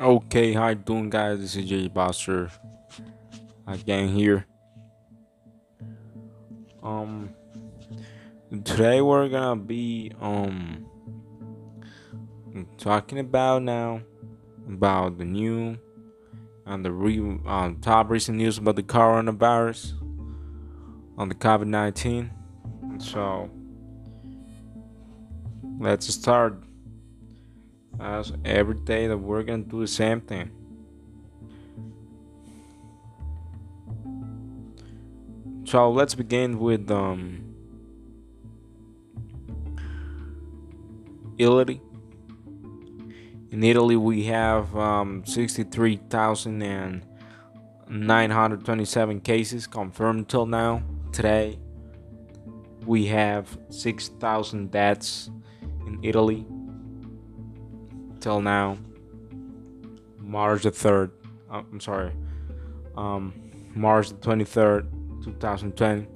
Okay, how you doing guys? This is Jay Buster again here. Um today we're gonna be um talking about now about the new and the re um, top recent news about the coronavirus on the COVID nineteen. So let's start as every day that we're gonna do the same thing. So let's begin with um Italy. In Italy, we have um, 63,927 cases confirmed till now. Today, we have 6,000 deaths in Italy till now, March the 3rd. Uh, I'm sorry, um, March the 23rd, 2020.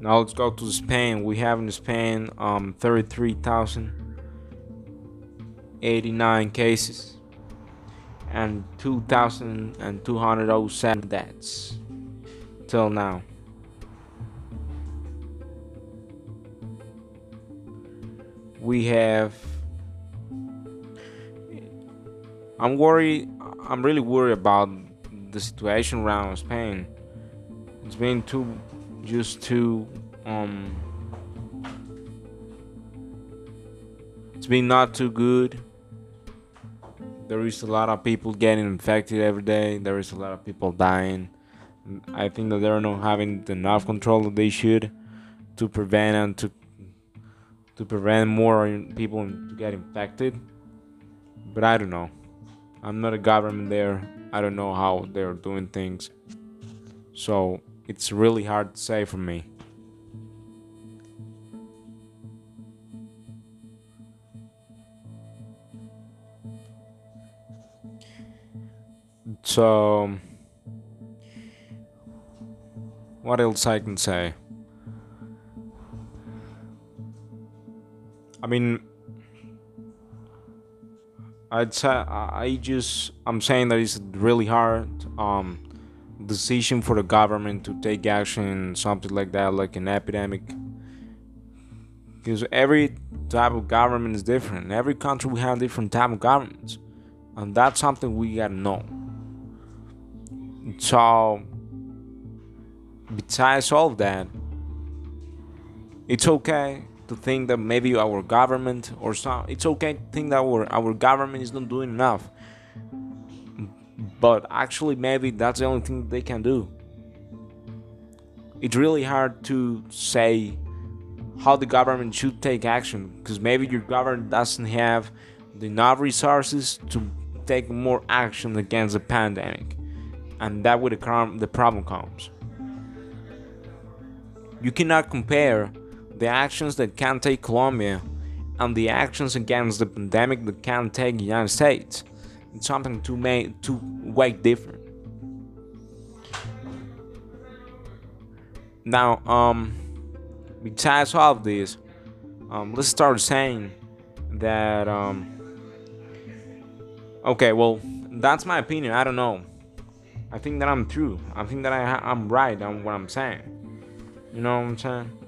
Now let's go to Spain. We have in Spain um, 33,089 cases and 2,207 deaths till now. We have I'm worried I'm really worried about the situation around Spain. It's been too just too um it's been not too good. There is a lot of people getting infected every day. There is a lot of people dying. I think that they're not having enough control that they should to prevent and to to prevent more people to get infected. But I don't know. I'm not a government there. I don't know how they're doing things. So it's really hard to say for me. So, what else I can say? I mean, I'd say I just I'm saying that it's really hard um decision for the government to take action something like that like an epidemic. Because every type of government is different. Every country we have different type of governments. And that's something we gotta know. So besides all of that it's okay to think that maybe our government or some it's okay to think that our, our government is not doing enough. But actually maybe that's the only thing they can do. It's really hard to say how the government should take action because maybe your government doesn't have enough resources to take more action against the pandemic. And that would the, the problem comes. You cannot compare the actions that can take Colombia and the actions against the pandemic that can take the United States. It's something to make to way different. Now, um, besides all of this, um, let's start saying that um, okay, well, that's my opinion. I don't know. I think that I'm true. I think that I I'm right on what I'm saying. You know what I'm saying?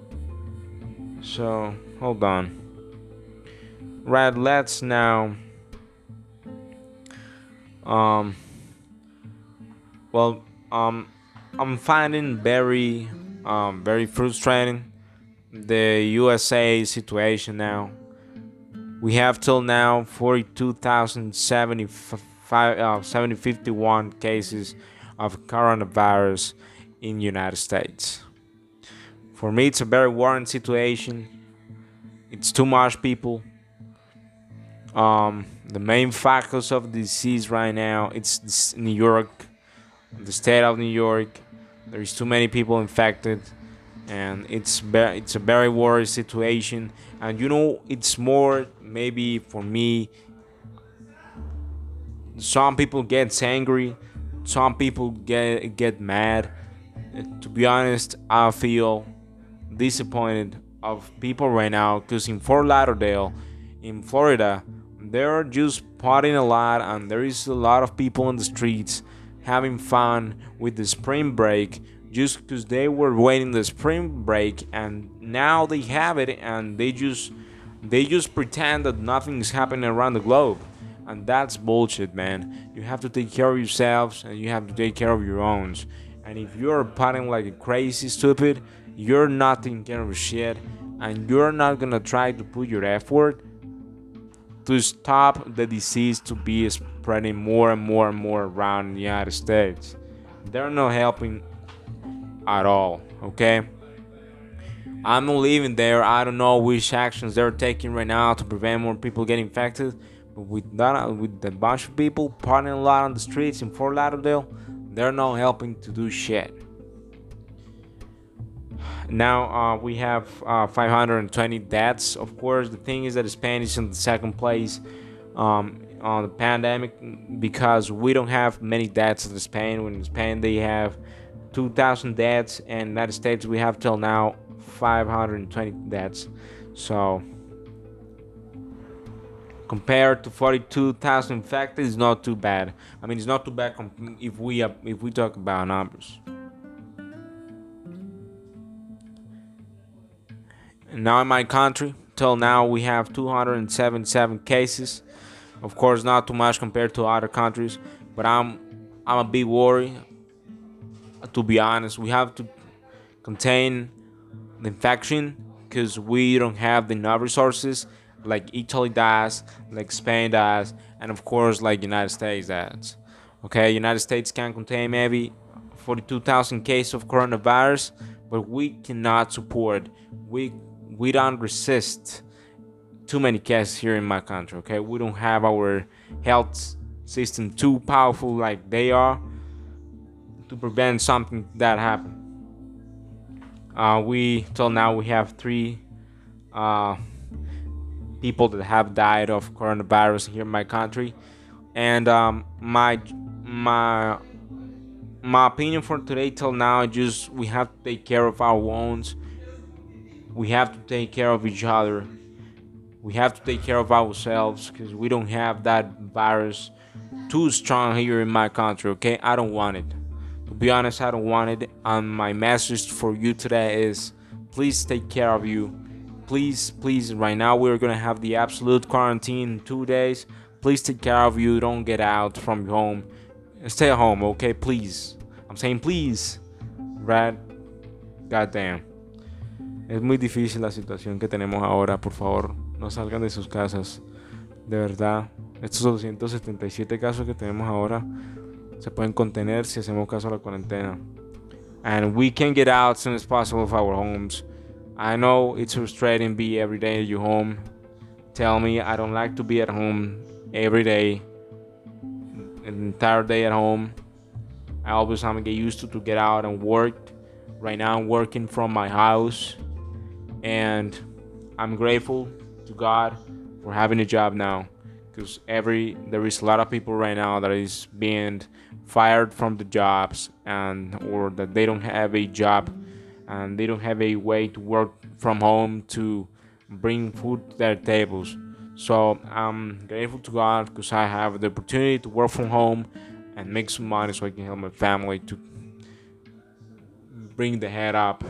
So, hold on. Right, let's now. Um. Well, um, I'm finding very, um, very frustrating the USA situation now. We have till now 42,075, uh, 751 cases of coronavirus in United States. For me, it's a very worrying situation. It's too much people. Um, the main focus of the disease right now it's New York, the state of New York. There is too many people infected, and it's it's a very worrying situation. And you know, it's more maybe for me. Some people get angry, some people get get mad. To be honest, I feel disappointed of people right now because in Fort Lauderdale in Florida, they're just partying a lot, and there is a lot of people in the streets having fun with the spring break just because they were waiting the spring break and now they have it and they just they just pretend that nothing is happening around the globe. And that's bullshit man. You have to take care of yourselves and you have to take care of your own. And if you're partying like a crazy stupid you're not taking care of shit and you're not gonna try to put your effort to stop the disease to be spreading more and more and more around the United States. They're not helping at all, okay? I'm not living there. I don't know which actions they're taking right now to prevent more people getting infected. But with that, with a bunch of people partying a lot on the streets in Fort Lauderdale, they're not helping to do shit. Now uh, we have uh, 520 deaths. Of course, the thing is that Spain is in the second place um, on the pandemic because we don't have many deaths in Spain. When in Spain they have 2,000 deaths, and United States we have till now 520 deaths. So compared to 42,000 infected, it's not too bad. I mean, it's not too bad if we if we talk about numbers. Now in my country, till now we have 277 cases. Of course, not too much compared to other countries, but I'm I'm a bit worried. To be honest, we have to contain the infection because we don't have the enough resources like Italy does, like Spain does, and of course like United States does. Okay, United States can contain maybe 42,000 cases of coronavirus, but we cannot support. We we don't resist too many cases here in my country okay? We don't have our health system too powerful like they are to prevent something that happen. Uh, we till now we have three uh, people that have died of coronavirus here in my country. And um, my my my opinion for today till now just we have to take care of our wounds we have to take care of each other. We have to take care of ourselves because we don't have that virus too strong here in my country, okay? I don't want it. To be honest, I don't want it. And my message for you today is please take care of you. Please, please, right now we're gonna have the absolute quarantine in two days. Please take care of you. Don't get out from your home. Stay at home, okay? Please. I'm saying please. Right? Goddamn. Es muy difícil la situación que tenemos ahora. Por favor, no salgan de sus casas. De verdad, estos 277 casos que tenemos ahora se pueden contener si hacemos caso a la cuarentena. And we can get out as soon as possible of our homes. I know it's frustrating be every day at your home. Tell me I don't like to be at home every day. An entire day at home. I always have to get used to to get out and work. Right now I'm working from my house and I'm grateful to God for having a job now because every there is a lot of people right now that is being fired from the jobs and or that they don't have a job and they don't have a way to work from home to bring food to their tables. So i'm grateful to god because i have the opportunity to work from home and make some money so i can help my family to bring the head up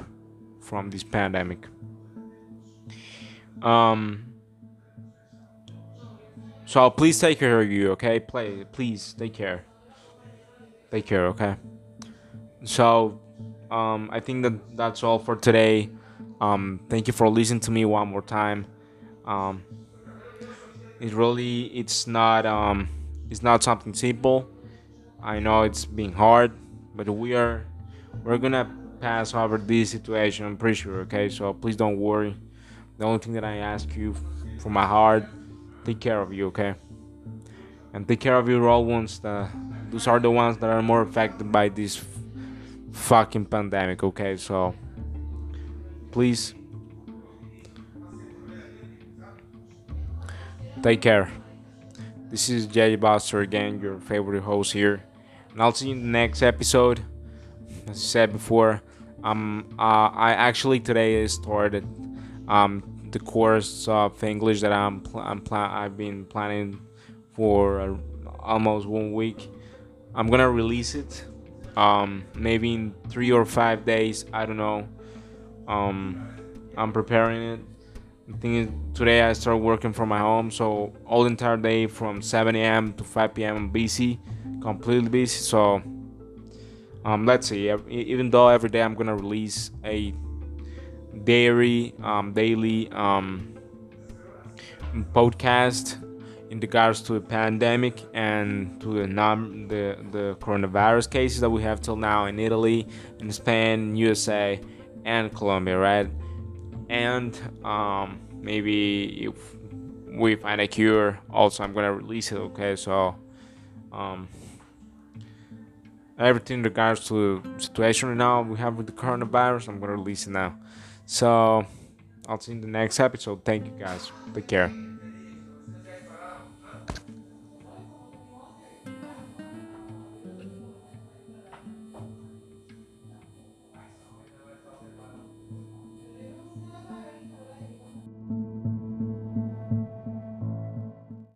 from this pandemic um. So please take care of you, okay? Play, please take care. Take care, okay? So, um, I think that that's all for today. Um, thank you for listening to me one more time. Um, it really, it's not, um, it's not something simple. I know it's being hard, but we are, we're gonna pass over this situation. I'm pretty sure, okay? So please don't worry. The only thing that I ask you from my heart, take care of you, okay? And take care of your loved ones. That those are the ones that are more affected by this f- fucking pandemic, okay? So please take care. This is Jay Buster again, your favorite host here, and I'll see you in the next episode. As I said before, um, uh, I actually today started um, the course of English that I'm pl- I'm pl- I've been planning for uh, almost one week. I'm gonna release it, um, maybe in three or five days. I don't know. Um, I'm preparing it. The thing is, today I start working from my home, so all entire day from 7 a.m. to 5 p.m. I'm busy, completely busy. So, um, let's see. Even though every day I'm gonna release a dairy um, daily um, podcast in regards to the pandemic and to the num- the the coronavirus cases that we have till now in Italy, in Spain, USA, and Colombia, right? And um, maybe if we find a cure, also I'm gonna release it. Okay, so um, everything in regards to situation right now we have with the coronavirus, I'm gonna release it now. So I'll see you in the next episode. Thank you guys. Take care.